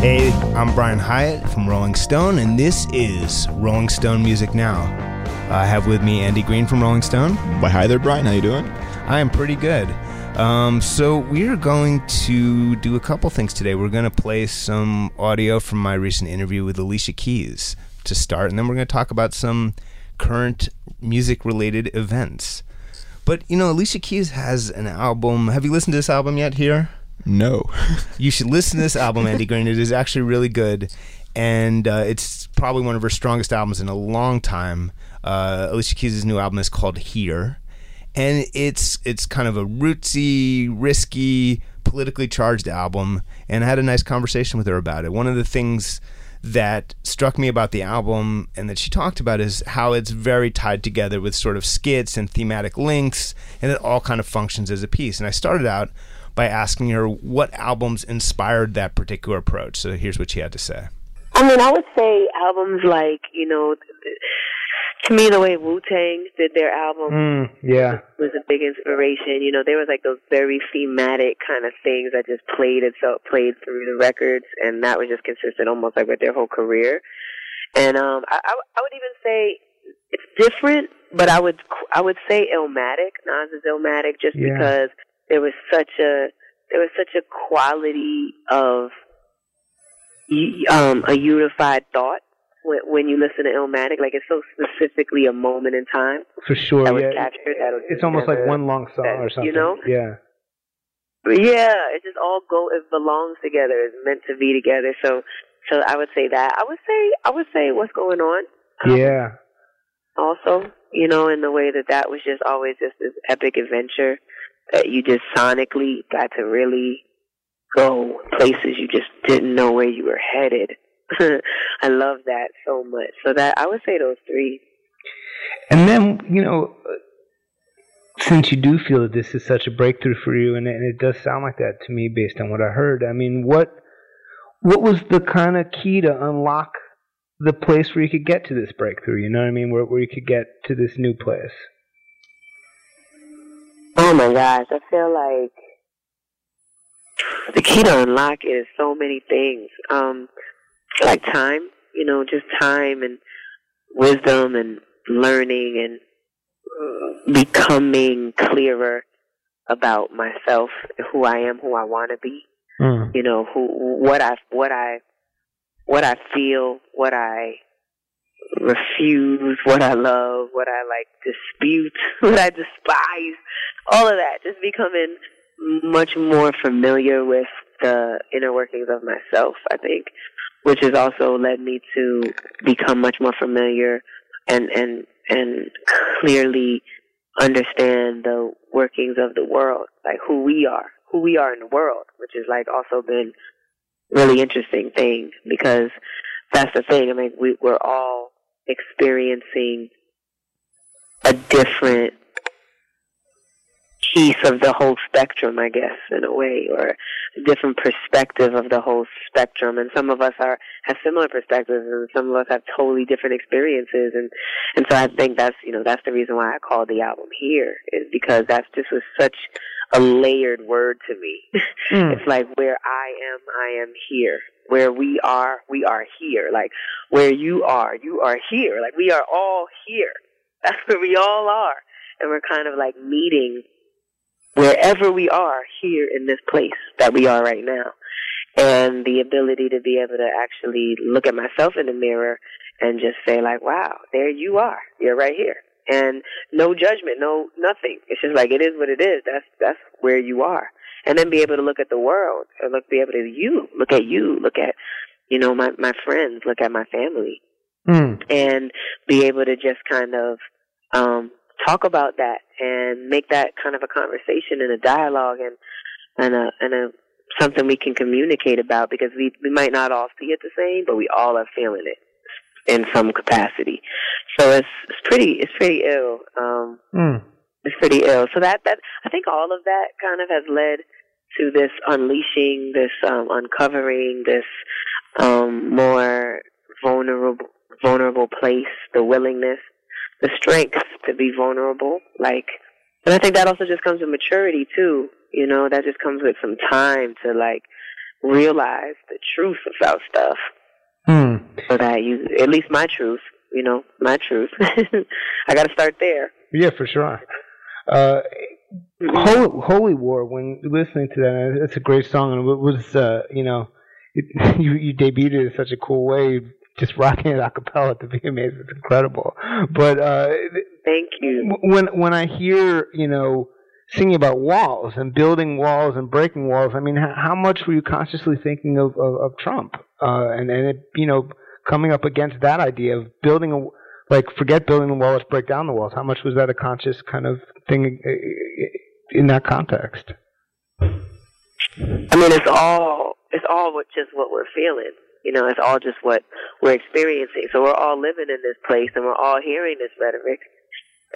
Hey, I'm Brian Hiatt from Rolling Stone, and this is Rolling Stone Music Now. I have with me Andy Greene from Rolling Stone. Why, hi there, Brian. How you doing? I am pretty good. Um, so we are going to do a couple things today. We're going to play some audio from my recent interview with Alicia Keys to start, and then we're going to talk about some current music-related events. But you know, Alicia Keys has an album. Have you listened to this album yet? Here. No. You should listen to this album, Andy Greene. It is actually really good, and uh, it's probably one of her strongest albums in a long time. Uh, Alicia Keys' new album is called Here, and it's it's kind of a rootsy, risky, politically charged album. And I had a nice conversation with her about it. One of the things that struck me about the album and that she talked about is how it's very tied together with sort of skits and thematic links, and it all kind of functions as a piece. And I started out by asking her what albums inspired that particular approach. So here's what she had to say. I mean, I would say albums like, you know, to me, the way Wu Tang did their album mm, yeah. was a big inspiration. You know, there was like those very thematic kind of things that just played itself, played through the records, and that was just consistent almost like with their whole career. And um, I, I would even say it's different, but I would I would say Illmatic. Nas is Illmatic just yeah. because there was such a there was such a quality of um, a unified thought when, when you listen to Illmatic. Like it's so specifically a moment in time. For sure, that was yeah. captured. That it's almost like one long song that, or something. You know? Yeah. But yeah, it just all go. It belongs together. It's meant to be together. So, so I would say that. I would say. I would say what's going on. Um, yeah. Also, you know, in the way that that was just always just this epic adventure that you just sonically got to really go places you just didn't know where you were headed. I love that so much. So that I would say those three. And then you know, since you do feel that this is such a breakthrough for you, and, and it does sound like that to me based on what I heard. I mean, what what was the kind of key to unlock the place where you could get to this breakthrough? You know what I mean? Where where you could get to this new place? Oh my gosh, I feel like the key to unlock is so many things. Um, like time, you know, just time and wisdom and learning and becoming clearer about myself, who I am, who I want to be. Mm. You know, who what I what I what I feel, what I refuse, what I love, what I like dispute, what I despise, all of that. Just becoming much more familiar with the inner workings of myself, I think, which has also led me to become much more familiar and and and clearly understand the workings of the world, like who we are, who we are in the world, which has like also been really interesting thing because that's the thing. I mean, we, we're all experiencing a different piece of the whole spectrum, I guess, in a way, or a different perspective of the whole spectrum. And some of us are have similar perspectives, and some of us have totally different experiences. And and so I think that's you know that's the reason why I called the album here is because that's just was such a layered word to me. Mm. It's like where I am, I am here. Where we are, we are here. Like where you are, you are here. Like we are all here. That's where we all are. And we're kind of like meeting wherever we are here in this place that we are right now. And the ability to be able to actually look at myself in the mirror and just say like, wow, there you are. You're right here. And no judgment, no nothing. It's just like it is what it is. That's that's where you are. And then be able to look at the world and look be able to you, look at you, look at you know, my my friends, look at my family. Mm. And be able to just kind of um talk about that and make that kind of a conversation and a dialogue and and a and a something we can communicate about because we we might not all see it the same, but we all are feeling it in some capacity. So it's it's pretty it's pretty ill. Um, mm. It's pretty ill. So that that I think all of that kind of has led to this unleashing, this um, uncovering, this um, more vulnerable vulnerable place, the willingness the strength to be vulnerable. Like, and I think that also just comes with maturity too. You know, that just comes with some time to like realize the truth about stuff. Hmm. So that you, at least my truth, you know, my truth. I got to start there. Yeah, for sure. Uh, Holy, Holy War. When listening to that, it's a great song, and it was uh, you know, it, you you debuted it in such a cool way, just rocking it a cappella at the VMAs. It's incredible. But uh, thank you. When when I hear you know singing about walls and building walls and breaking walls, I mean, how, how much were you consciously thinking of of, of Trump uh, and and it, you know coming up against that idea of building a like forget building the wall, let's break down the walls. How much was that a conscious kind of thing in that context? I mean, it's all it's all what, just what we're feeling. You know, it's all just what we're experiencing. So we're all living in this place, and we're all hearing this rhetoric,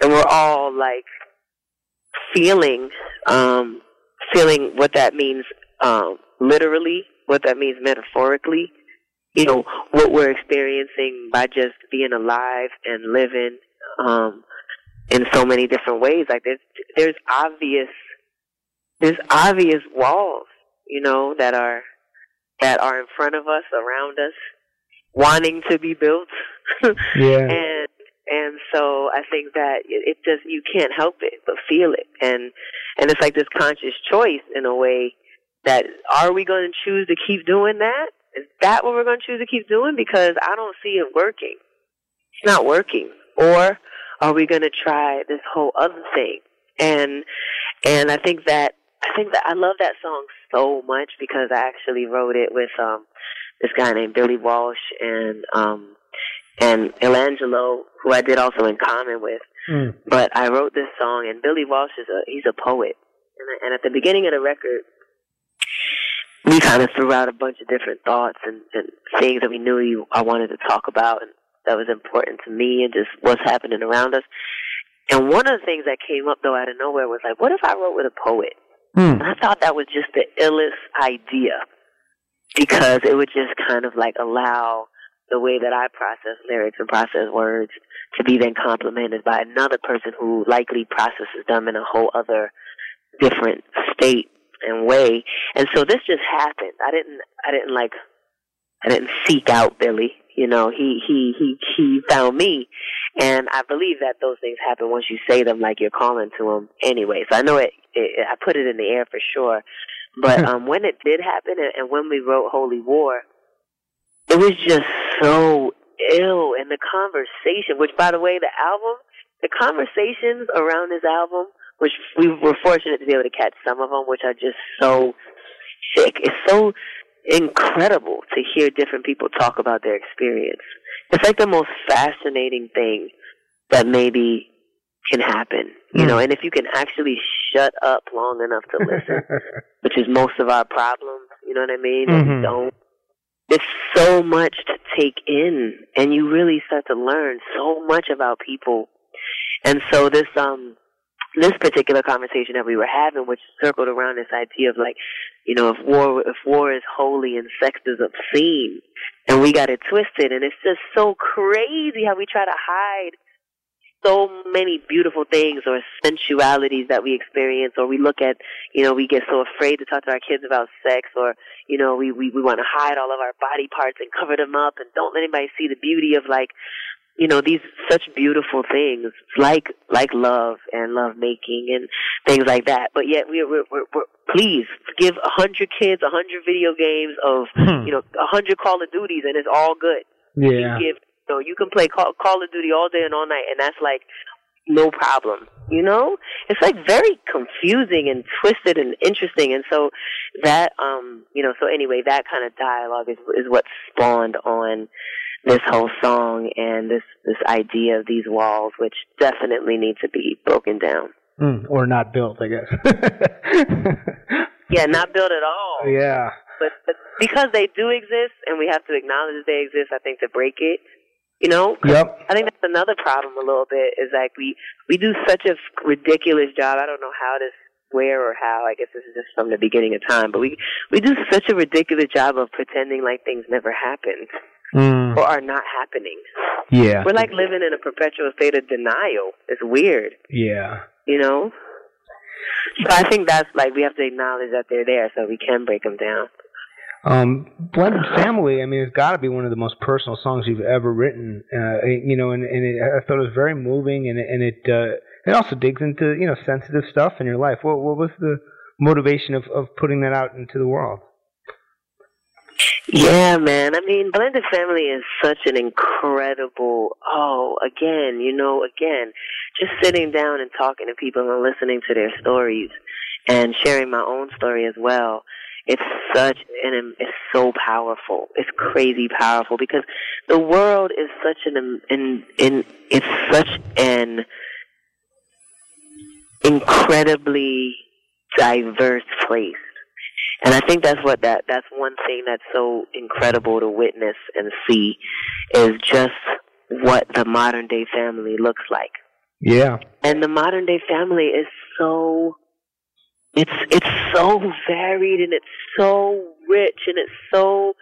and we're all like feeling, um, feeling what that means um, literally, what that means metaphorically, you know what we're experiencing by just being alive and living um in so many different ways like there's there's obvious there's obvious walls you know that are that are in front of us around us wanting to be built yeah and and so i think that it, it just you can't help it but feel it and and it's like this conscious choice in a way that are we going to choose to keep doing that is that what we're going to choose to keep doing? Because I don't see it working. It's not working. Or are we going to try this whole other thing? And and I think that I think that I love that song so much because I actually wrote it with um this guy named Billy Walsh and um and Illangelo, who I did also in common with. Mm. But I wrote this song, and Billy Walsh is a he's a poet, and, and at the beginning of the record, we kind of threw out a bunch of different thoughts and, and things that we knew you, I wanted to talk about and that was important to me and just what's happening around us. And one of the things that came up though out of nowhere was like, what if I wrote with a poet? Mm. And I thought that was just the illest idea because it would just kind of like allow the way that I process lyrics and process words to be then complemented by another person who likely processes them in a whole other different state and way. And so this just happened. I didn't I didn't like I didn't seek out Billy. You know, he he he he found me, and I believe that those things happen once you say them, like you're calling to them. Anyway, so I know it, it. I put it in the air for sure. But um, when it did happen, and, and when we wrote Holy War, it was just so ill, and the conversation. Which, by the way, the album, the conversations around this album which we were fortunate to be able to catch some of them, which are just so sick. It's so incredible to hear different people talk about their experience. It's like the most fascinating thing that maybe can happen, you mm. know, and if you can actually shut up long enough to listen, which is most of our problems, you know what I mean? Mm-hmm. Don't. There's so much to take in, and you really start to learn so much about people. And so this um this particular conversation that we were having, which circled around this idea of like, you know, if war if war is holy and sex is obscene, and we got it twisted, and it's just so crazy how we try to hide so many beautiful things or sensualities that we experience, or we look at, you know, we get so afraid to talk to our kids about sex, or you know, we we we want to hide all of our body parts and cover them up, and don't let anybody see the beauty of like you know these such beautiful things like like love and love making and things like that. But yet we're we're, we're, we're please give a hundred kids a hundred video games of hmm. you know a hundred call of duties and it's all good. Yeah. You give you you can play call, call of duty all day and all night and that's like no problem you know it's like very confusing and twisted and interesting and so that um you know so anyway that kind of dialogue is is what spawned on this whole song and this this idea of these walls, which definitely need to be broken down. Mm, or not built, I guess. yeah, not built at all. Yeah. But, but because they do exist, and we have to acknowledge that they exist, I think to break it, you know. Yep. I think that's another problem a little bit is like we we do such a ridiculous job. I don't know how to where or how. I guess this is just from the beginning of time, but we we do such a ridiculous job of pretending like things never happened mm. or are not happening. Yeah. We're like living in a perpetual state of denial. It's weird. Yeah. You know? So I think that's like we have to acknowledge that they're there so we can break them down. Um, Blended Family, I mean, it's got to be one of the most personal songs you've ever written. Uh, you know, and, and it, I thought it was very moving, and, and it uh, it also digs into you know sensitive stuff in your life. What what was the motivation of of putting that out into the world? Yeah, man. I mean, Blended Family is such an incredible. Oh, again, you know, again, just sitting down and talking to people and listening to their stories and sharing my own story as well. It's such an it's so powerful. It's crazy powerful because the world is such an in in it's such an incredibly diverse place. And I think that's what that that's one thing that's so incredible to witness and see is just what the modern day family looks like. Yeah. And the modern day family is so it's it's so varied and it's so rich and it's so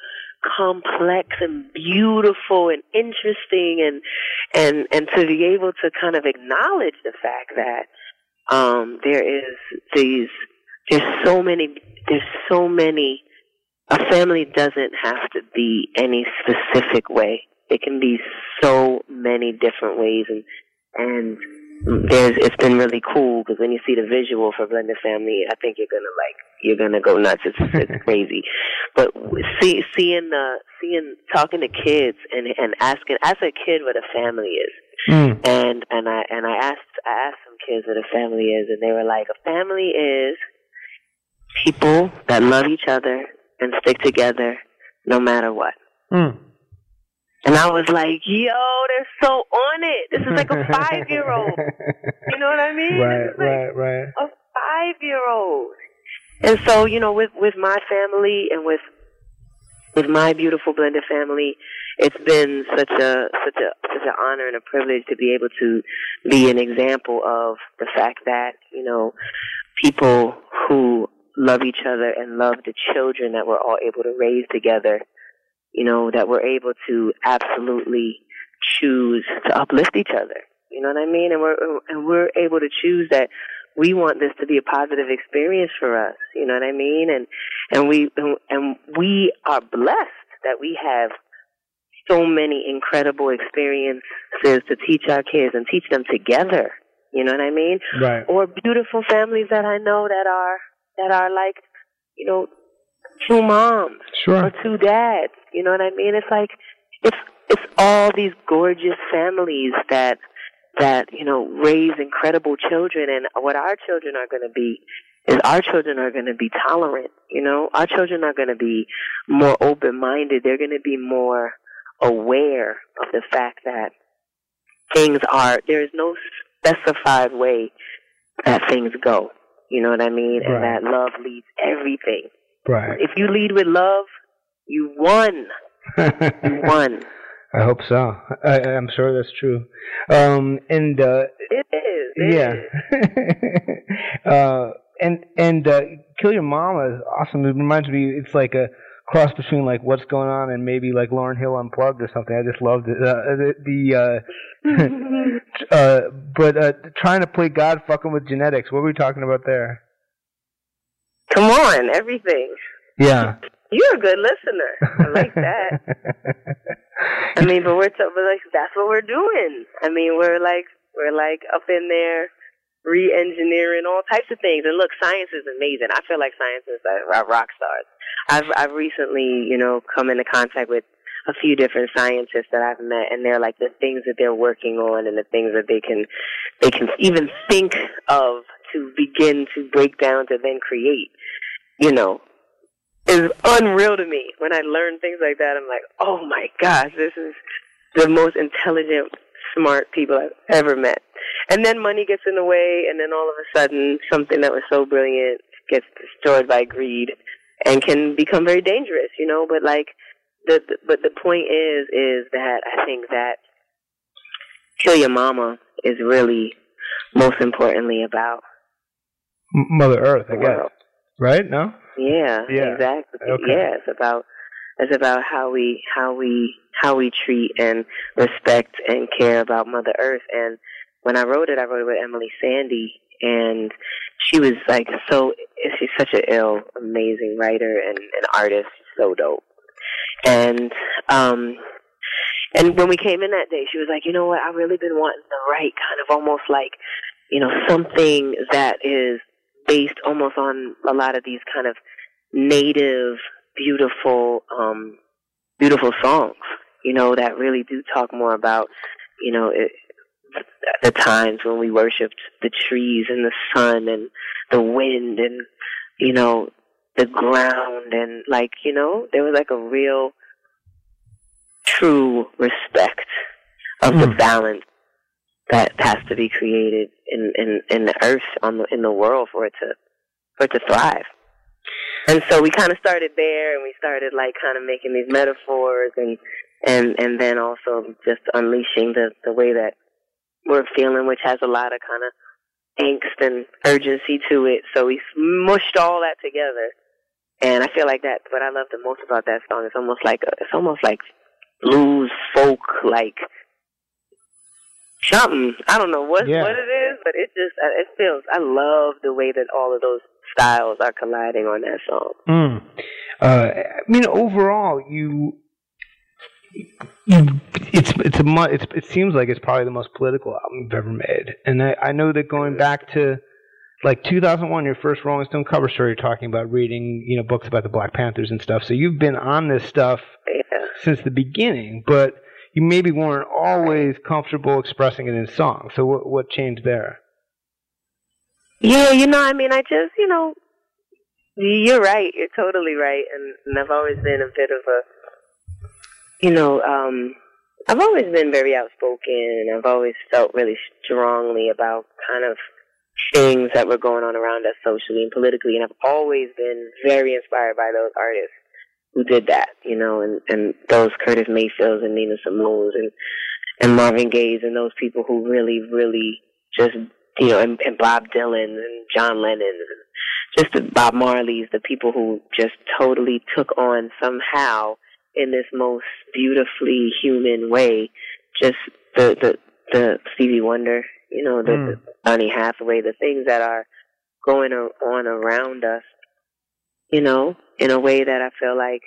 complex and beautiful and interesting and and and to be able to kind of acknowledge the fact that um there is these there's so many there's so many a family doesn't have to be any specific way. It can be so many different ways and and there's it's been really cool because when you see the visual for blended family i think you're gonna like you're gonna go nuts it's it's crazy but see seeing the seeing talking to kids and and asking as a kid what a family is Mm. and and i and i asked i asked some kids what a family is and they were like a family is people that love each other and stick together no matter what Mm. And I was like, yo, they're so on it. This is like a five year old. You know what I mean? right, This is like right, right. a five year old. And so, you know, with with my family and with with my beautiful blended family, it's been such a such a such an honor and a privilege to be able to be an example of the fact that, you know, people who love each other and love the children that we're all able to raise together you know, that we're able to absolutely choose to uplift each other. You know what I mean? And we're and we're able to choose that we want this to be a positive experience for us. You know what I mean? And and we and we are blessed that we have so many incredible experiences to teach our kids and teach them together. You know what I mean? Right. Or beautiful families that I know that are that are like, you know, two moms Sure. or two dads. You know what I mean? It's like it's it's all these gorgeous families that that you know raise incredible children, and what our children are going to be is our children are going to be tolerant. You know, our children are going to be more open minded. They're going to be more aware of the fact that things are there is no specified way that things go. You know what I mean? Right. And that love leads everything. Right. If you lead with love, you won. You won. I hope so. I, I'm sure that's true. Um, and uh, It is. It yeah, is. uh, and and uh, Kill Your Mama is awesome. It reminds me, it's like a cross between like What's Going On and maybe like Lauryn Hill Unplugged or something. I just loved it. Uh, the, the uh, uh, but uh, trying to play God fucking with genetics. What were we talking about there? Come on, everything. Yeah. You're a good listener. I like that. I mean, but we're t- but like that's what we're doing. I mean, we're like we're like up in there re-engineering all types of things. And look, science is amazing. I feel like scientists are, are rock stars. I've I've recently, you know, come into contact with a few different scientists that I've met, and they're like the things that they're working on, and the things that they can they can even think of to begin to break down to then create. You know, is unreal to me. When I learn things like that, I'm like, oh my gosh, this is the most intelligent, smart people I've ever met. And then money gets in the way, and then all of a sudden, something that was so brilliant gets destroyed by greed and can become very dangerous, you know. But like, the, the but the point is, is that I think that kill your mama is really most importantly about Mother Earth, I guess. world. Right? No. Yeah, Yeah. exactly. Okay. Yeah, it's about it's about how we how we how we treat and respect and care about Mother Earth. And when I wrote it, I wrote it with Emeli Sandé, and she was like so. She's such an ill, amazing writer and an artist. So dope. And um and when we came in that day, she was like, you know what, I've really been wanting to write kind of almost like, you know, something that is based almost on a lot of these kind of native, beautiful, um, beautiful songs, you know, that really do talk more about, you know, it, the times when we worshipped the trees and the sun and the wind and, you know, the ground and like, you know, there was like a real true respect of mm. the hmm. balance that has to be created in, in, in the earth on the in the world for it to for it to thrive. And so we kind of started there, and we started like kind of making these metaphors, and and and then also just unleashing the the way that we're feeling, which has a lot of kind of angst and urgency to it. So we mushed all that together, and I feel like that's what I love the most about that song. It's almost like a, it's almost like blues folk like something. I don't know what yeah. what it is, but it just it feels. I love the way that all of those styles are colliding on that song. Mm. Uh, I mean, overall, you. You, it's it's a it's, it seems like it's probably the most political album you've ever made, and I, I know that going back to like 2001, your first Rolling Stone cover story, you're talking about reading, you know, books about the Black Panthers and stuff. So you've been on this stuff yeah. since the beginning, but you maybe weren't always comfortable expressing it in song. So what what changed there? Yeah, you know, I mean, I just, you know, you're right. You're totally right, and, and I've always been a bit of a, you know, um, I've always been very outspoken, and I've always felt really strongly about kind of things that were going on around us socially and politically, and I've always been very inspired by those artists who did that, you know, and and those Curtis Mayfields and Nina Simone's and and Marvin Gaye's and those people who really, really just you know, and, and Bob Dylan and John Lennon and just the Bob Marley's, the people who just totally took on somehow in this most beautifully human way, just the the the Stevie Wonder, you know, the, mm. the Donny Hathaway, the things that are going on around us, you know, in a way that I feel like,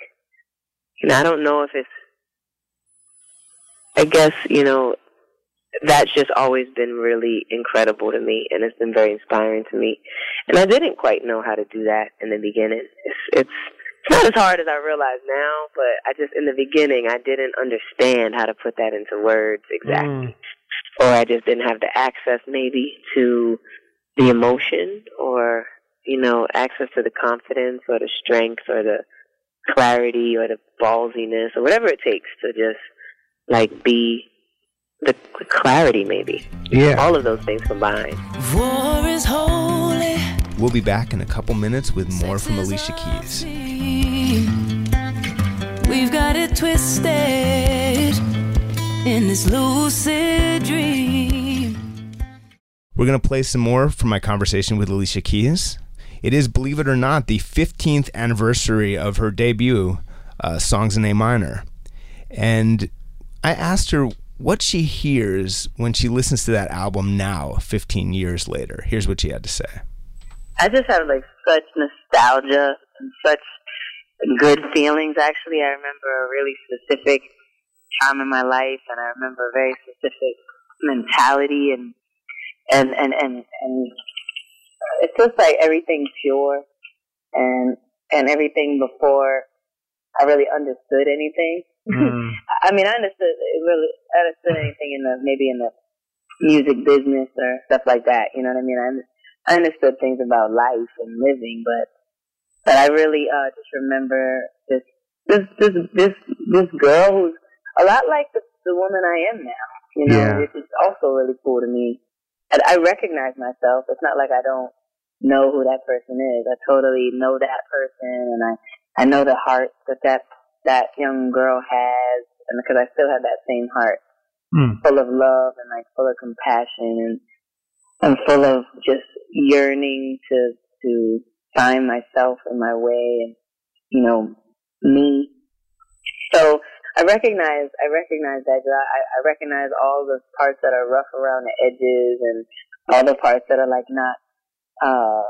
you know, I don't know if it's, I guess, you know, that's just always been really incredible to me and it's been very inspiring to me. And I didn't quite know how to do that in the beginning. It's, it's, it's not as hard as I realize now, but I just, in the beginning, I didn't understand how to put that into words exactly. Mm. Or I just didn't have the access maybe to the emotion or you know, access to the confidence or the strength or the clarity or the ballsiness or whatever it takes to just like be the, the clarity maybe. Yeah. All of those things combined. War is holy. We'll be back in a couple minutes with more from Alicia Keys. We've got it twisted in this lucid dream. We're going to play some more from my conversation with Alicia Keys. It is, believe it or not, the 15th anniversary of her debut, uh, Songs in A Minor. And I asked her what she hears when she listens to that album now, 15 years later. Here's what she had to say. I just have like such nostalgia and such good feelings. Actually, I remember a really specific time in my life, and I remember a very specific mentality and and and and, and it's just like everything pure and and everything before I really understood anything. Mm. I mean, I understood really I understood anything in the maybe in the music business or stuff like that. You know what I mean? I, I understood things about life and living, but but I really uh just remember this this this this this girl who's a lot like the the woman I am now. You know, yeah. which is also really cool to me. And I recognize myself. It's not like I don't know who that person is. I totally know that person, and I I know the heart that that that young girl has, and because I still have that same heart, mm. full of love and like full of compassion and and full of just yearning to to find myself and my way and you know me. So I recognize I recognize that I, I recognize all the parts that are rough around the edges and all the parts that are like not uh,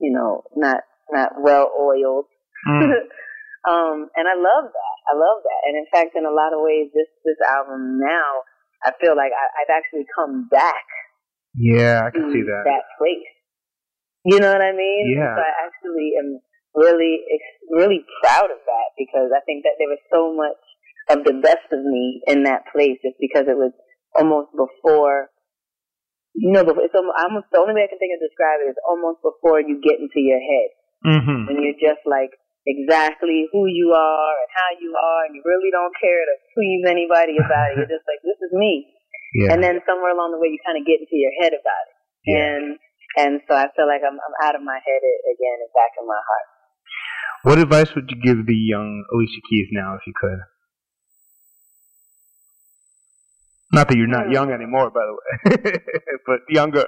you know, not not well oiled. Mm. Um, and I love that. I love that. And in fact, in a lot of ways, this this album now, I feel like I, I've actually come back Yeah, I can see that. that place. You know what I mean? Yeah. So I actually am really, really proud of that because I think that there was so much of the best of me in that place just because it was almost before, you know, it's almost, almost the only way I can think of describe it is almost before you get into your head Mm-hmm. when you're just like exactly who you are and how you are and you really don't care to please anybody about it. You're just like, this is me. Yeah. And then somewhere along the way, you kind of get into your head about it. Yeah. And and so I feel like I'm I'm out of my head again and back in my heart. What advice would you give the young Alicia Keys now, if you could? Not that you're not young anymore, by the way, but younger.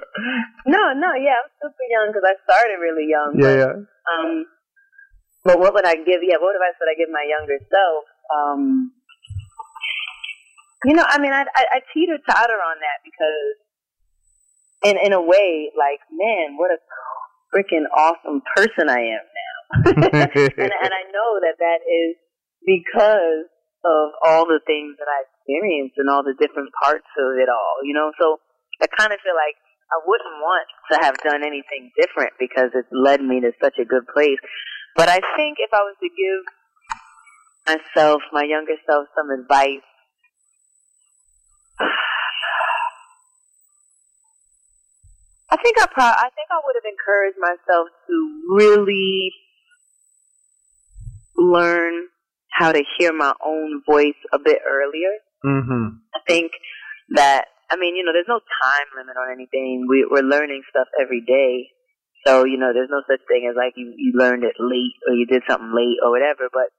No, no, yeah, I'm super young because I started really young. Yeah, but, yeah. Um, but what would I give? Yeah, what advice would I give my younger self? Um, you know, I mean, I I, I teeter totter on that because, in in a way, like, man, what a freaking awesome person I am now. and and I know that that is because of all the things that I experienced and all the different parts of it all. You know, so I kind of feel like I wouldn't want to have done anything different because it led me to such a good place. But I think if I was to give myself, my younger self, some advice. I think I pro- I think I would have encouraged myself to really learn how to hear my own voice a bit earlier. mm-hmm. I think that I mean, you know, there's no time limit on anything. We we're learning stuff every day. So, you know, there's no such thing as like you, you learned it late or you did something late or whatever, but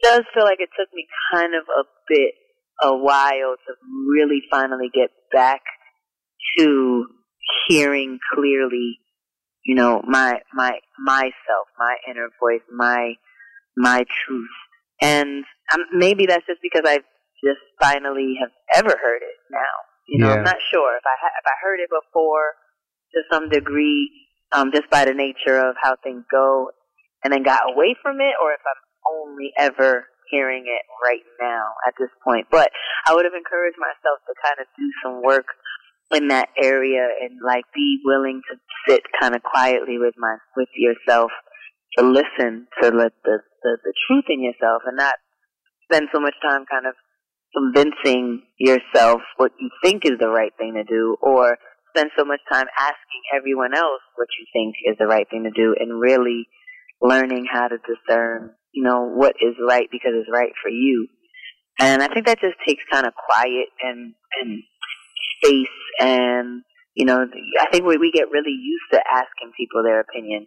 it does feel like it took me kind of a bit a while to really finally get back to hearing clearly, you know, my my myself, my inner voice, my my truth. And um, maybe that's just because I just finally have ever heard it now. You know, Yeah. I'm not sure if I ha- if I heard it before to some degree, um, just by the nature of how things go, and then got away from it, or if I'm only ever hearing it right now at this point. But I would have encouraged myself to kind of do some work in that area and like be willing to sit kind of quietly with my with yourself to listen to let the, the the truth in yourself and not spend so much time kind of convincing yourself what you think is the right thing to do or spend so much time asking everyone else what you think is the right thing to do and really learning how to discern, you know, what is right because it's right for you. And I think that just takes kind of quiet and and space and you know, I think we we get really used to asking people their opinion.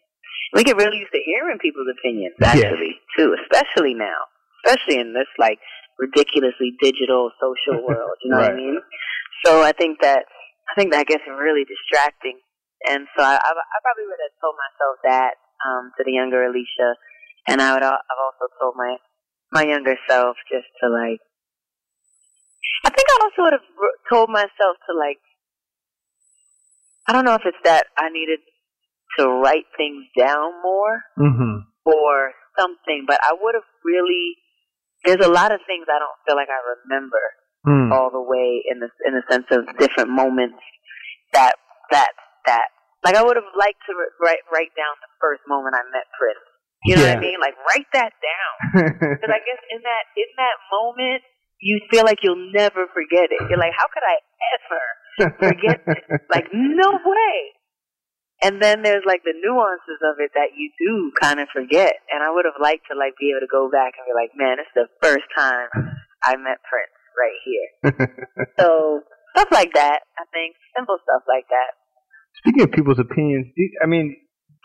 We get really used to hearing people's opinions Yeah. actually too, especially now, especially in this like ridiculously digital social world. You know what I mean? So I think that I think that gets really distracting, and so I, I, I probably would have told myself that um, to the younger Alicia, and I would I've also told my my younger self just to like. I think I also would have told myself to like. I don't know if it's that I needed to write things down more Mm-hmm. or something, but I would have really. There's a lot of things I don't feel like I remember Mm. all the way in the in the sense of different moments that that that like I would have liked to write write down the first moment I met Prince. You know what I mean? Like write that down because I guess in that in that moment you feel like you'll never forget it. You're like, how could I ever forget this? Like no way. And then there's like the nuances of it that you do kind of forget. And I would have liked to like be able to go back and be like, man, this is the first time I met Prince right here. so stuff like that, I think, simple stuff like that. Speaking of people's opinions, you- I mean,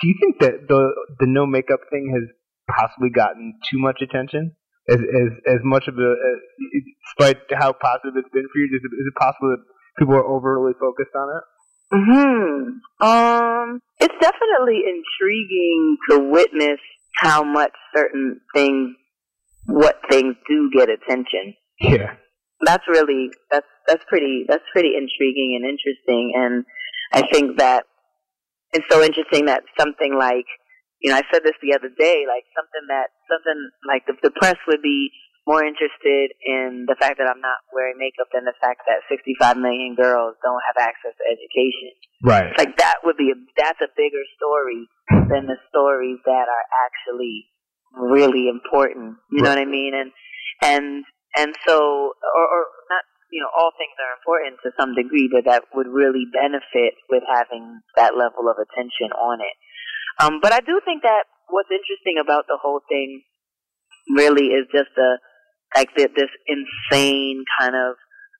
do you think that the the no makeup thing has possibly gotten too much attention? As as as much of a, as, despite how positive it's been for you, is it, is it possible that people are overly focused on it? Hmm. Um, it's definitely intriguing to witness how much certain things, what things do get attention. Yeah. That's really that's that's pretty that's pretty intriguing and interesting, and I think that it's so interesting that something like you know, I said this the other day, like something that something like the, the press would be more interested in the fact that I'm not wearing makeup than the fact that 65 million girls don't have access to education. Right. Like that would be a, that's a bigger story than the stories that are actually really important. You know what I mean? And and and so, or, or not. You know, all things are important to some degree, but that would really benefit with having that level of attention on it. Um, but I do think that what's interesting about the whole thing really is just a like the, this insane kind of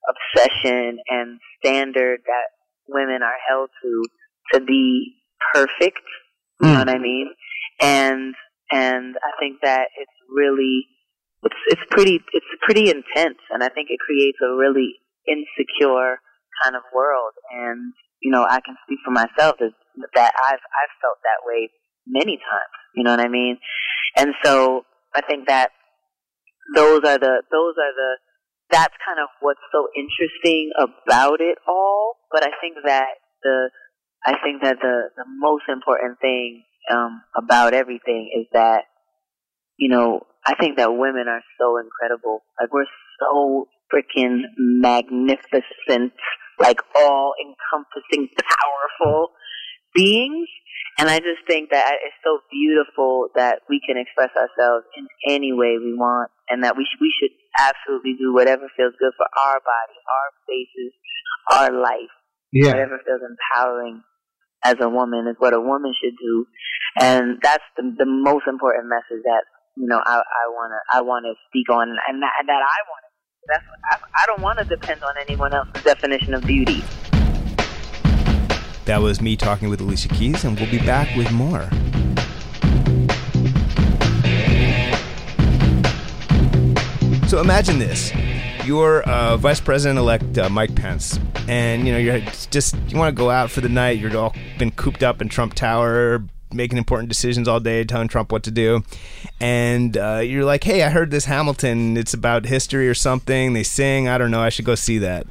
obsession and standard that women are held to to be perfect. You know hmm. what I mean? And and I think that it's really it's it's pretty it's pretty intense, and I think it creates a really insecure kind of world. And you know, I can speak for myself is that I've I've felt that way many times. You know what I mean? And so I think that those are the those are the that's kind of what's so interesting about it all. But I think that the I think that the the most important thing um, about everything is that you know I think that women are so incredible. Like we're so freaking magnificent, like all encompassing, powerful beings. And I just think that it's so beautiful that we can express ourselves in any way we want, and that we sh- we should absolutely do whatever feels good for our body, our faces, our life. Yeah. Whatever feels empowering as a woman is what a woman should do, and that's the the most important message that you know I I wanna I wanna speak on, and that, and that I want to. That's I, I don't want to depend on anyone else's definition of beauty. That was me talking with Alicia Keys, and we'll be back with more. So imagine this: you're uh, Vice President-elect uh, Mike Pence, and you know you're just you want to go out for the night. You're all been cooped up in Trump Tower, making important decisions all day, telling Trump what to do, and uh, you're like, "Hey, I heard this Hamilton. It's about history or something. They sing. I don't know. I should go see that."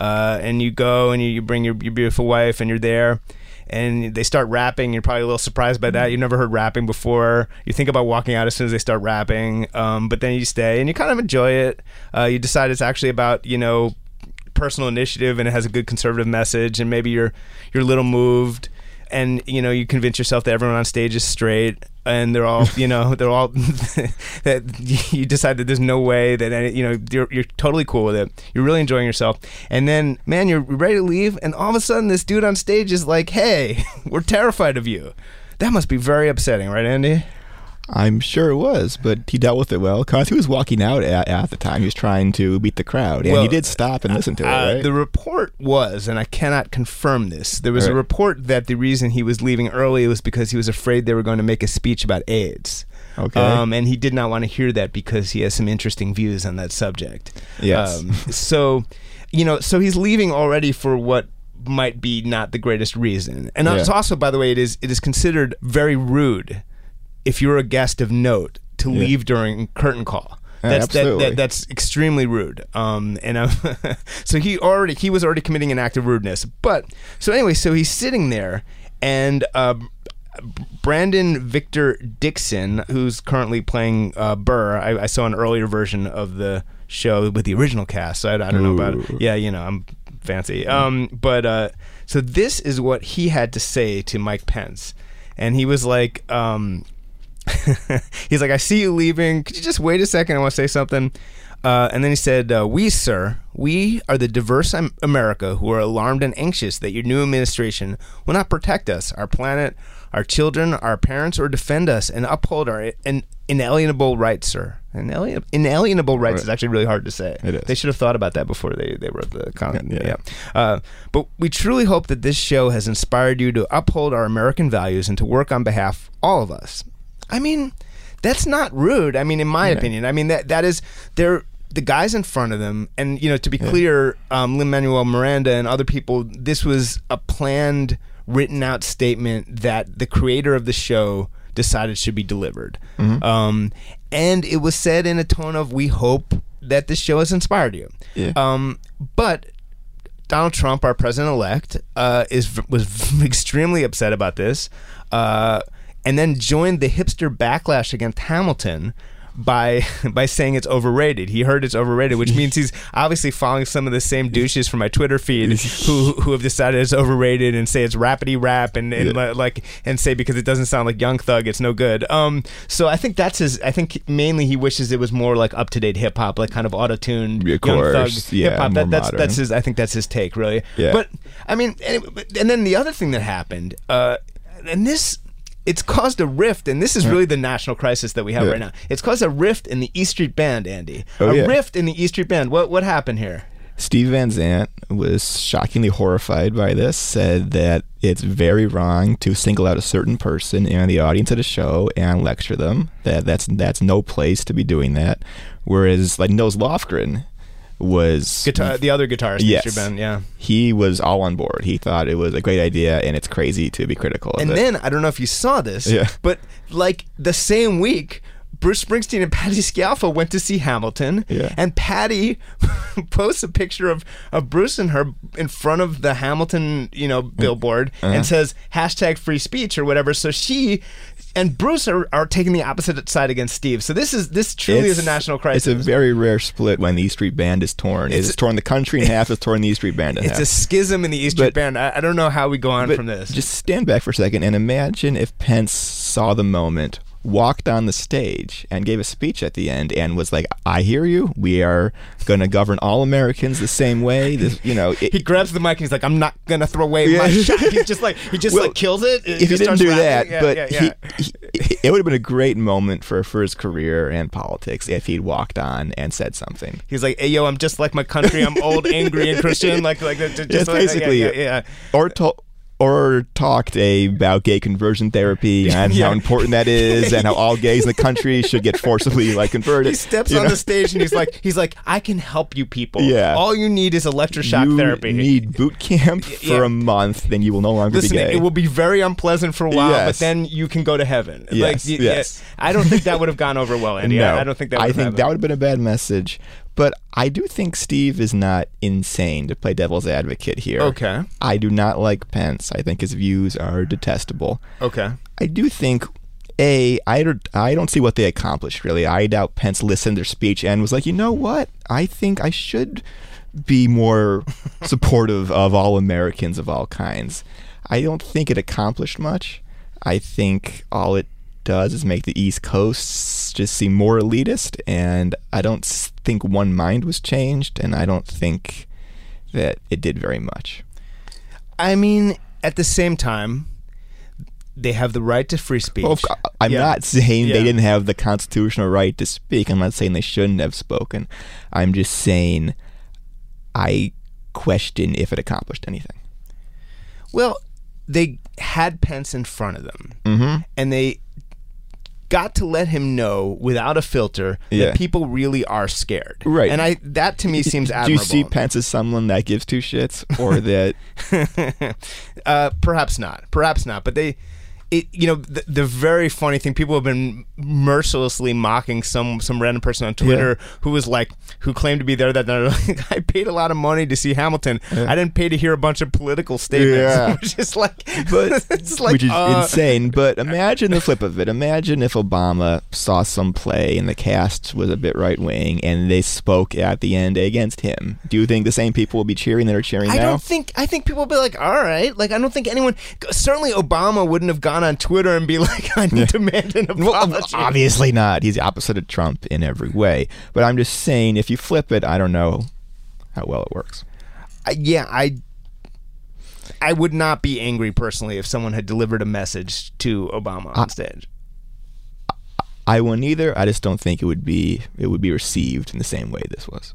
Uh, and you go and you, you bring your, your beautiful wife, and you're there. And they start rapping. You're probably a little surprised by that. You've never heard rapping before. You think about walking out as soon as they start rapping, um, but then you stay and you kind of enjoy it. Uh, you decide it's actually about you know personal initiative and it has a good conservative message and maybe you're you're a little moved and you know you convince yourself that everyone on stage is straight and they're all you know they're all that you decide that there's no way that any, you know you're, you're totally cool with it. You're really enjoying yourself. And then man you're ready to leave and all of a sudden this dude on stage is like hey we're terrified of you. That must be very upsetting right andy I'm sure it was, but he dealt with it well. Cause he was walking out at, at the time. He was trying to beat the crowd, and Well, he did stop and listen to Uh, it. Right? The report was, and I cannot confirm this, there was a report that the reason he was leaving early was because he was afraid they were going to make a speech about AIDS. Okay. Um, and he did not want to hear that because he has some interesting views on that subject. Yes. Um, so, you know, so he's leaving already for what might be not the greatest reason. And Yeah. it's also, by the way, it is it is considered very rude if you're a guest of note to Yeah. leave during curtain call. Yeah, That's that, that, that's extremely rude. Um, and um, so he already he was already committing an act of rudeness. But so anyway, so he's sitting there, and uh, Brandon Victor Dixon, who's currently playing uh, Burr, I, I saw an earlier version of the show with the original cast. So I, I don't know about it. Yeah, you know, I'm fancy. Um, but uh, so this is what he had to say to Mike Pence, and he was like, um, he's like, I see you leaving. Could you just wait a second? I want to say something. Uh, and then he said, uh, We, sir, we are the diverse America who are alarmed and anxious that your new administration will not protect us, our planet, our children, our parents, or defend us and uphold our in- inalienable rights, sir. Inalien- inalienable rights is actually really hard to say. It is. They should have thought about that before they, they wrote the comment. Yeah. yeah. Uh, but we truly hope that this show has inspired you to uphold our American values and to work on behalf of all of us. I mean, that's not rude. I mean, in my opinion, I mean that that is they're the guys in front of them, and you know, to be clear, um, Lin Manuel Miranda and other people, this was a planned, written out statement that the creator of the show decided should be delivered, um, and it was said in a tone of, "We hope that this show has inspired you." Yeah. Um, but Donald Trump, our president elect, uh, is was extremely upset about this. Uh, and then joined the hipster backlash against Hamilton by by saying it's overrated. He heard it's overrated, which means he's obviously following some of the same douches from my Twitter feed who who have decided it's overrated and say it's rapidy rap and, and li- like and say because it doesn't sound like Young Thug, it's no good. Um, so I think that's his. I think mainly he wishes it was more like up to date hip hop, like kind of auto tuned Young Thug yeah, hip hop. That, that's modern. that's his. I think that's his take, really. Yeah. But I mean, and, and then the other thing that happened, uh, and this. It's caused a rift, and this is really the national crisis that we have Yeah. right now. It's caused a rift in the E Street Band, Andy. Oh, a yeah. rift in the E Street Band. What what happened here? Steve Van Zandt was shockingly horrified by this, said that it's very wrong to single out a certain person in the audience at a show and lecture them. That that's that's no place to be doing that. Whereas like Nils Lofgren was Guitar, the other guitarist, Yes. Street Band, yeah. he was all on board. He thought it was a great idea and it's crazy to be critical of And it. then I don't know if you saw this, Yeah. but like the same week, Bruce Springsteen and Patty Scialfa went to see Hamilton, Yeah. and Patty posts a picture of, of Bruce and her in front of the Hamilton, you know, billboard, Uh-huh. and says hashtag free speech or whatever. So she and Bruce are, are taking the opposite side against Steve. So this is this truly is a national crisis. It's a very rare split when the E Street Band is torn. It's, It's- torn the country in half. It's torn the E Street Band in it's half. a schism in the E Street But- Band. I, I don't know how we go on from this. Just stand back for a second and imagine if Pence saw the moment, walked on the stage, and gave a speech at the end, and was like, "I hear you. We are going to govern all Americans the same way." This, you know, it, he grabs the mic and he's like, "I'm not gonna throw away my Yeah. shot." He's just like he just Well, like kills it. if he didn't do that, Yeah, but yeah. He, he, it would have been a great moment for for his career and politics if he'd walked on and said something. He's like, "Hey, yo, I'm just like my country. I'm old, angry, and Christian." Like, like. Just like, basically yeah, or to- or talked about gay conversion therapy and Yeah. how important that is and how all gays in the country should get forcibly like converted. He steps you on know? the stage and he's like, "He's like, I can help you people. Yeah. all you need is electroshock therapy. you therapy. need boot camp for yeah. a month, then you will no longer Listen, be gay. it will be very unpleasant for a while, but then you can go to heaven. Yes, like, yes. I don't think that would have gone over well, Andy. no, I, I don't think that. I think that would have been a bad message. But I do think Steve is not insane to play devil's advocate here. Okay. I do not like Pence. I think his views are detestable. Okay. I do think a I don't I don't see what they accomplished really. I doubt Pence listened to their speech and was like, you know what? I think I should be more supportive of all Americans of all kinds. I don't think it accomplished much. I think all it does is make the East Coast just seem more elitist, and I don't think one mind was changed, and I don't think that it did very much. I mean, at the same time, they have the right to free speech. Well, I'm Yeah. not saying Yeah. they didn't have the constitutional right to speak. I'm not saying they shouldn't have spoken. I'm just saying I question if it accomplished anything. Well, they had Pence in front of them, Mm-hmm. and they got to let him know without a filter Yeah. that people really are scared. Right. And I that to me seems admirable. Do you see Pence as someone that gives two shits, or that uh, perhaps not. Perhaps not. But they, it, you know, the, the very funny thing. People have been mercilessly mocking some some random person on Twitter who was like, who claimed to be there that night. Like, I paid a lot of money to see Hamilton. I didn't pay to hear a bunch of political statements. Yeah. Which is like, but it's like, which is uh, insane. But imagine the flip of it. Imagine if Obama saw some play and the cast was a bit right wing, and they spoke at the end against him. Do you think the same people will be cheering that are cheering I now? don't think. I think people will be like, "All right." Like, I don't think anyone. Certainly, Obama wouldn't have gone on Twitter and be like, "I need to demand an Well, apology." obviously not. He's the opposite of Trump in every way. But I'm just saying, if you flip it, I don't know how well it works. I- yeah, I I would not be angry personally if someone had delivered a message to Obama on stage. I wouldn't either. I just don't think it would be it would be received in the same way this was.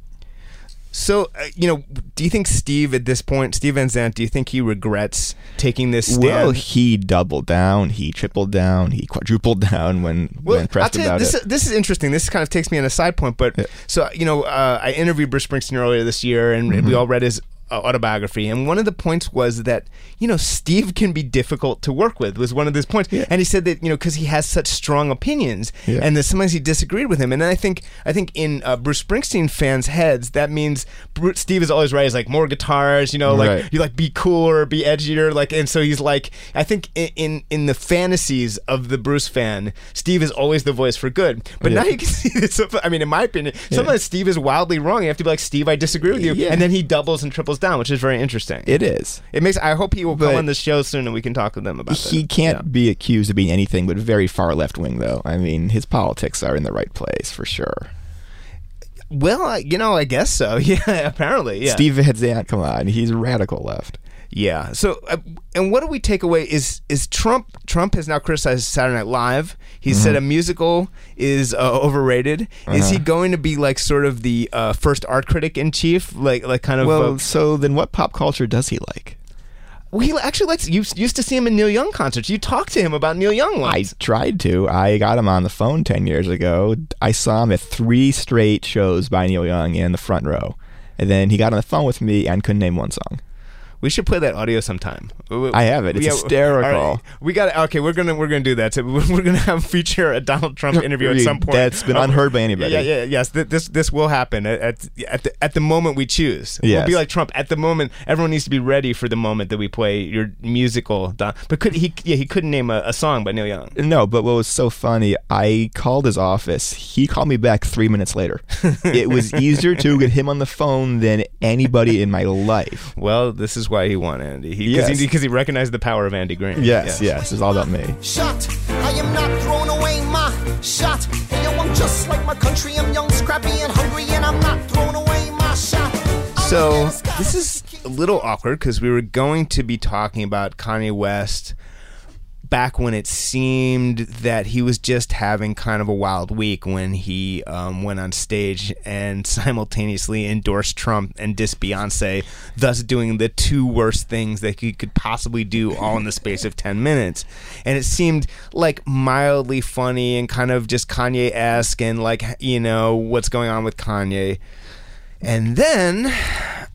So, uh, you know, do you think Steve at this point, Steve Van Zandt, do you think he regrets taking this stand? Well, he doubled down, he tripled down, he quadrupled down when when I'll pressed tell you, this, it. Is, this is interesting. This kind of takes me on a side point, but so you know, uh, I interviewed Bruce Springsteen earlier this year, and Mm-hmm. we all read his autobiography, and one of the points was that you know Steve can be difficult to work with. Was one of those points, and he said that you know because he has such strong opinions, Yeah. and that sometimes he disagreed with him. And I think I think in uh, Bruce Springsteen fans' heads, that means Bruce, Steve is always right. He's like more guitars, you know, like Right. you like be cooler, be edgier, like, and so he's like, I think in in, in the fantasies of the Bruce fan, Steve is always the voice for good. But Yeah. now you can see that. some- I mean, in my opinion, sometimes Steve is wildly wrong. You have to be like, Steve, I disagree with you, Yeah. and then he doubles and triples down, which is very interesting. It is. It makes. I hope he will come on the show soon, and we can talk to them about it. He that. can't Yeah. be accused of being anything but very far left wing, though. I mean, his politics are in the right place for sure. Well, you know, I guess so. Yeah, apparently. Yeah. Steve Van come on, he's radical left. Yeah. So, uh, and what do we take away is is Trump? Trump has now criticized Saturday Night Live. He said a musical is uh, overrated. Is he going to be like sort of the uh, first art critic in chief? Like, like kind of. Well, uh, so then what pop culture does he like? well, he actually likes. You used to see him in Neil Young concerts. You talked to him about Neil Young I once. tried to. I got him on the phone 10 years ago. I saw him at three straight shows by Neil Young in the front row. And then he got on the phone with me and couldn't name one song. We should play that audio sometime. I have it. It's hysterical. all right. We got okay. We're gonna we're gonna do that. So we're gonna have feature a Donald Trump interview at some point. That's been Uh, unheard by anybody. Yeah, yeah, yes. This this will happen at at, the at the moment we choose. We'll be like Trump. At the moment, everyone needs to be ready for the moment that we play your musical. Don- but could he? Yeah, he couldn't name a, a song by Neil Young. No, but what was so funny, I called his office. He called me back three minutes later. it was easier to get him on the phone than anybody in my life. Well, this is why he won Andy. He because Yes. he, 'cause he recognized the power of Andy Greene. Yes, yes, it's all about me. shot. I am not throwing away my shot. Hey, yo, I'm just like my country. I'm young, scrappy, and hungry, and I'm not throwing away my shot. So this is a little awkward because we were going to be talking about Kanye West back when it seemed that he was just having kind of a wild week when he um, went on stage and simultaneously endorsed Trump and dissed Beyonce, thus doing the two worst things that he could possibly do all in the space of 10 minutes. And it seemed like mildly funny and kind of just Kanye esque and like, you know, what's going on with Kanye. And then,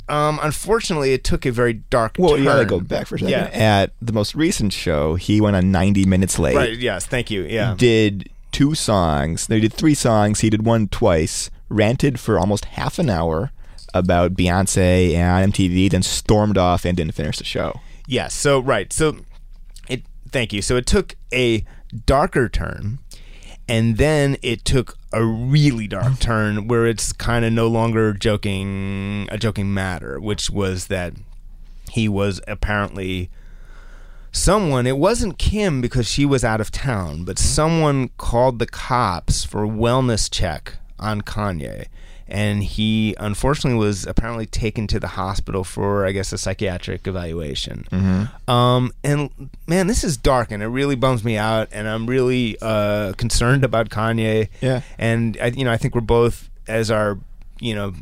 um, unfortunately, it took a very dark Well, turn. you gotta go back for a second. Yeah. At the most recent show, he went on 90 minutes late. Right. Yes. Thank you. Yeah. Did two songs. They did three songs. He did one twice. Ranted for almost half an hour about Beyonce and MTV, then stormed off and didn't finish the show. Yes. So right. So it. Thank you. So it took a darker turn, and then it took a really dark mm. turn where it's kind of no longer joking a joking matter, which was that he was apparently someone it wasn't kim because she was out of town but mm. someone called the cops for a wellness check on kanye and he unfortunately was apparently taken to the hospital for i guess a psychiatric evaluation um, and man this is dark and it really bums me out and i'm really uh, concerned about kanye Yeah. and I, you know i think we're both as our you know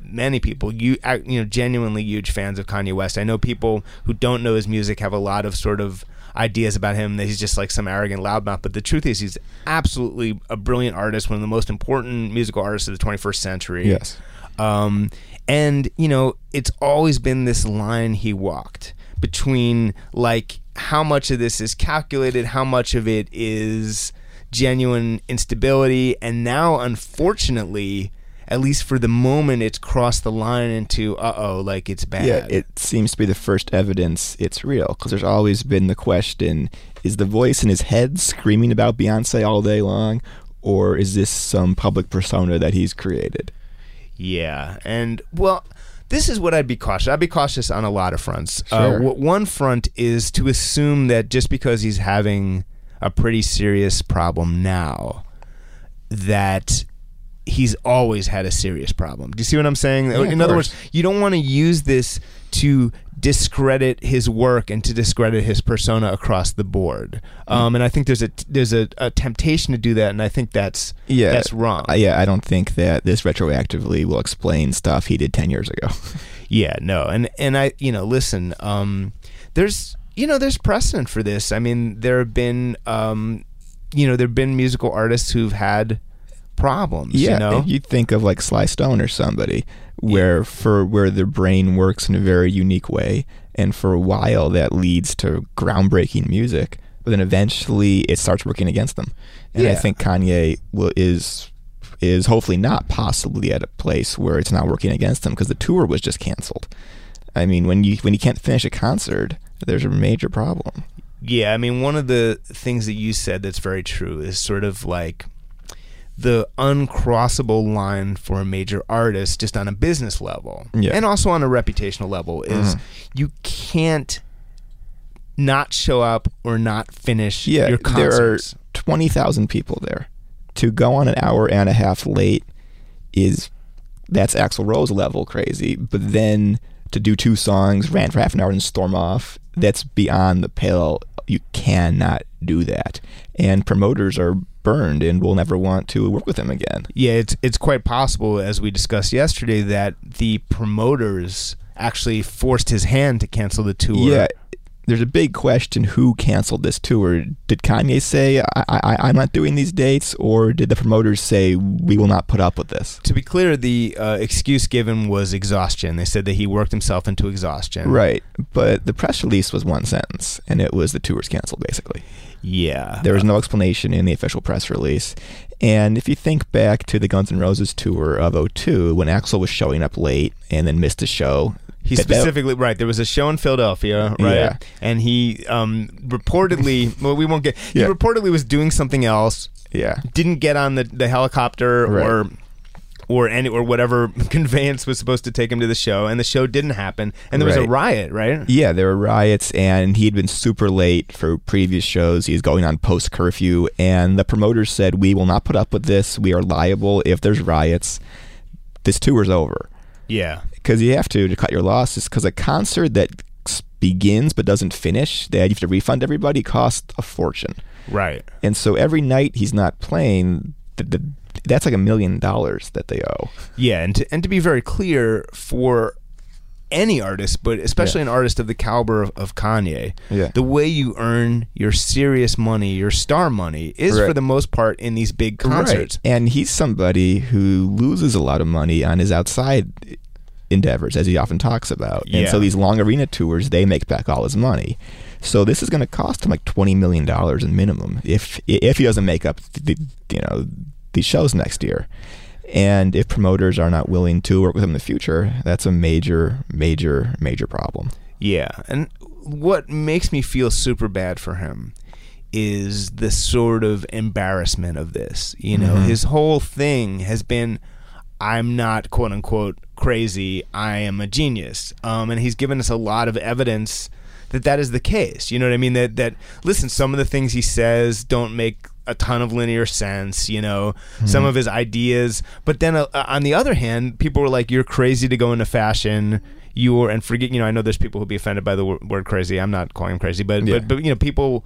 many people you you know genuinely huge fans of Kanye West. I know people who don't know his music have a lot of sort of ideas about him that he's just like some arrogant loudmouth. But the truth is, he's absolutely a brilliant artist, one of the most important musical artists of the 21st century. Yes. Um, and you know, it's always been this line he walked between like how much of this is calculated, how much of it is genuine instability, and now, unfortunately, at least for the moment, it's crossed the line into uh oh, like it's bad. Yeah, it seems to be the first evidence it's real because there's always been the question is the voice in his head screaming about Beyonce all day long, or is this some public persona that he's created? Yeah, and well, this is what I'd be cautious. I'd be cautious on a lot of fronts. Uh, Sure. w- one front is to assume that just because he's having a pretty serious problem now, that he's always had a serious problem. Do you see what I'm saying? of In other course. words, you don't want to use this to discredit his work and to discredit his persona across the board. Um, and I think there's a there's a, a temptation to do that, and I think that's Yeah, that's wrong. Uh, yeah, I don't think that this retroactively will explain stuff he did ten years ago. Yeah, no, and and I, you know, listen, um, there's, you know, there's precedent for this. I mean, there have been, um, you know, there have been musical artists who've had problems. Yeah, you know. you think of like Sly Stone or somebody, where for where their brain works in a very unique way, and for a while that leads to groundbreaking music, but then eventually it starts working against them. And I think Kanye will, is is hopefully not possibly at a place where it's not working against him because the tour was just canceled. I mean, when you when you can't finish a concert, there's a major problem. Yeah, I mean, one of the things that you said that's very true is sort of like the uncrossable line for a major artist just on a business level Yeah. and also on a reputational level is mm-hmm. you can't not show up or not finish Yeah, your there are twenty thousand people there. To go on an hour and a half late is that's Axl Rose level crazy. But then to do two songs, ran for half an hour and storm off, that's beyond the pale. You cannot do that. And promoters are burned and will never want to work with him again. Yeah, it's it's quite possible, as we discussed yesterday, that the promoters actually forced his hand to cancel the tour. Yeah. There's a big question who canceled this tour. Did Kanye say, I, I, I'm not doing these dates, or did the promoters say, we will not put up with this? To be clear, the uh, excuse given was exhaustion. They said that he worked himself into exhaustion. Right. But the press release was one sentence, and it was the tour's canceled, basically. Yeah. There was no explanation in the official press release. And if you think back to the Guns N' Roses tour of 02, when Axl was showing up late and then missed a show, He specifically right. There was a show in Philadelphia, right? Yeah. And he um, reportedly, well, we won't get. He Yeah. reportedly was doing something else. yeah. Didn't get on the, the helicopter Right. or or any or whatever conveyance was supposed to take him to the show, and the show didn't happen, and there was a riot, right? Yeah, there were riots, and he'd been super late for previous shows. He's going on post curfew, and the promoters said, We will not put up with this. We are liable if there's riots. This tour's over. Yeah. because you have to to cut your losses. Because a concert that begins but doesn't finish, that you have to refund everybody, costs a fortune. Right. And so every night he's not playing, th- th- that's like a million dollars that they owe. Yeah, and to, and to be very clear, for any artist, but especially Yeah. an artist of the caliber of, of Kanye, Yeah. the way you earn your serious money, your star money, is Right. for the most part in these big concerts. Right. And he's somebody who loses a lot of money on his outside endeavors, as he often talks about. And so these long arena tours, they make back all his money. So this is going to cost him like twenty million dollars in minimum if if he doesn't make up the you know these shows next year. And if promoters are not willing to work with him in the future, that's a major, major, major problem. Yeah, and what makes me feel super bad for him is the sort of embarrassment of this. You know, Mm-hmm. his whole thing has been I'm not quote unquote crazy, I am a genius. Um, and he's given us a lot of evidence that that is the case. You know what I mean? That that listen, some of the things he says don't make a ton of linear sense, you know, some of his ideas. But then uh, on the other hand, people were like, "You're crazy to go into fashion." You were, and forget, you know, I know there's people who'll be offended by the word crazy. I'm not calling him crazy, but Yeah. but but you know, people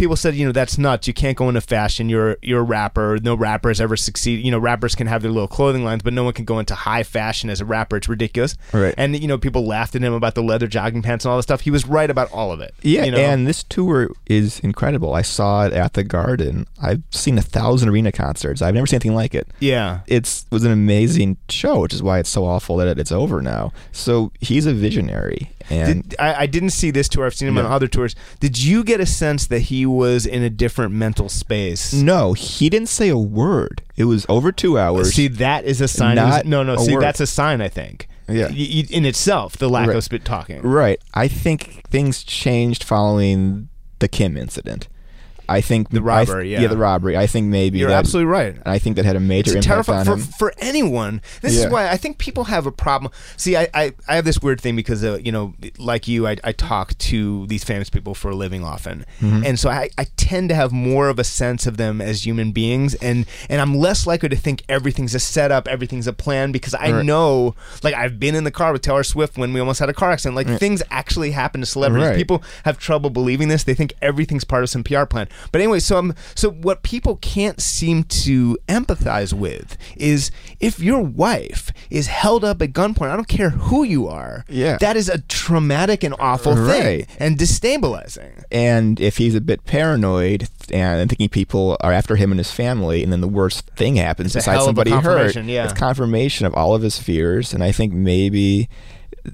people said, you know, that's nuts. You can't go into fashion. You're you're a rapper. No rapper has ever succeeded. You know, rappers can have their little clothing lines, but no one can go into high fashion as a rapper. It's ridiculous. Right. And you know, people laughed at him about the leather jogging pants and all this stuff. He was right about all of it. Yeah, you know? and this tour is incredible. I saw it at the Garden. I've seen a thousand arena concerts. I've never seen anything like it. yeah. It's was an amazing show, which is why it's so awful that it's over now. So he's a visionary, and Did, I, I didn't see this tour. I've seen him on other tours. Did you get a sense that he was in a different mental space? no, he didn't say a word. It was over two hours. See, that is a sign. it was- no, no. See, word. that's a sign. I think. Yeah. Y- in itself, the lack Right. of spit talking. right. I think things changed following the Kim incident. I think The I th- robbery, yeah. the robbery. I think maybe You're that, absolutely right. I think that had a major It's impact terrifying on for, him. for anyone. This Yeah. is why I think people have a problem. See, I, I, I have this weird thing because, uh, you know, like you, I, I talk to these famous people for a living often. Mm-hmm. And so I, I tend to have more of a sense of them as human beings. And, and I'm less likely to think everything's a setup, everything's a plan because I Right. know, like, I've been in the car with Taylor Swift when we almost had a car accident. Like, things actually happen to celebrities. Right. People have trouble believing this. They think everything's part of some PR plan. But anyway, so um, so what people can't seem to empathize with is if your wife is held up at gunpoint. I don't care who you are. Yeah. that is a traumatic and awful thing and destabilizing. And if he's a bit paranoid and thinking people are after him and his family, and then the worst thing happens It's besides hell of a somebody hurt, yeah. it's confirmation of all of his fears. And I think maybe,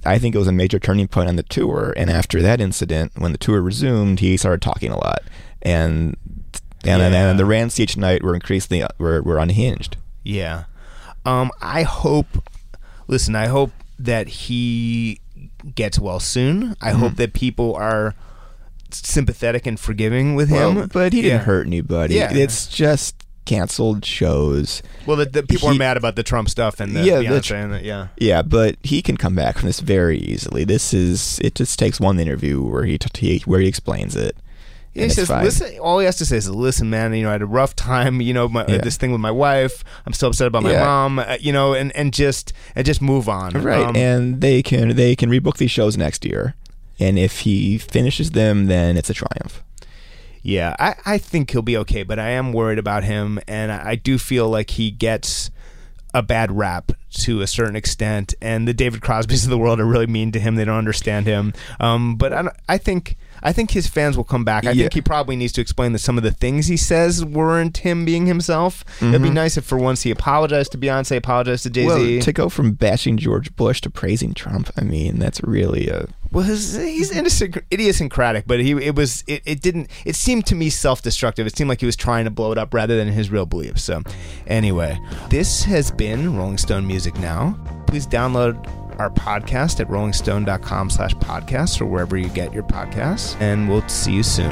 I think it was a major turning point on the tour. And after that incident, when the tour resumed, he started talking a lot, and and Yeah. and the rants each night were increasingly were, were unhinged. Yeah. Um, I hope. Listen, I hope that he gets well soon. I hope that people are sympathetic and forgiving with him. Well, but he didn't Yeah. hurt anybody. Yeah. It's just canceled shows. Well, the, the people are mad about the Trump stuff and the Yeah, Beyonce the tr- and the, yeah. Yeah, but he can come back from this very easily. This is it. Just takes one interview where he, t- he where he explains it. Yeah, he says, fine. "Listen." All he has to say is, "Listen, man. You know, I had a rough time. You know, my, Yeah. this thing with my wife. I'm still upset about my Yeah. mom. Uh, you know, and, and just and just move on. Right, Um, and they can they can rebook these shows next year, and if he finishes them, then it's a triumph. Yeah, I, I think he'll be okay, but I am worried about him, and I, I do feel like he gets a bad rap to a certain extent, and the David Crosbys of the world are really mean to him. They don't understand him. Um, but I, I think I think his fans will come back. I Yeah. think he probably needs to explain that some of the things he says weren't him being himself. It'd be nice if for once he apologized to Beyonce, apologized to Jay Z. Well, to go from bashing George Bush to praising Trump, I mean, that's really a Well, his, he's mm-hmm. idiosyncr- idiosyncratic, but he it was it, it didn't it seemed to me self destructive. It seemed like he was trying to blow it up rather than his real beliefs. So, anyway, this has been Rolling Stone Music Now. Please download our podcast at rollingstone.com slash podcasts or wherever you get your podcasts, and we'll see you soon.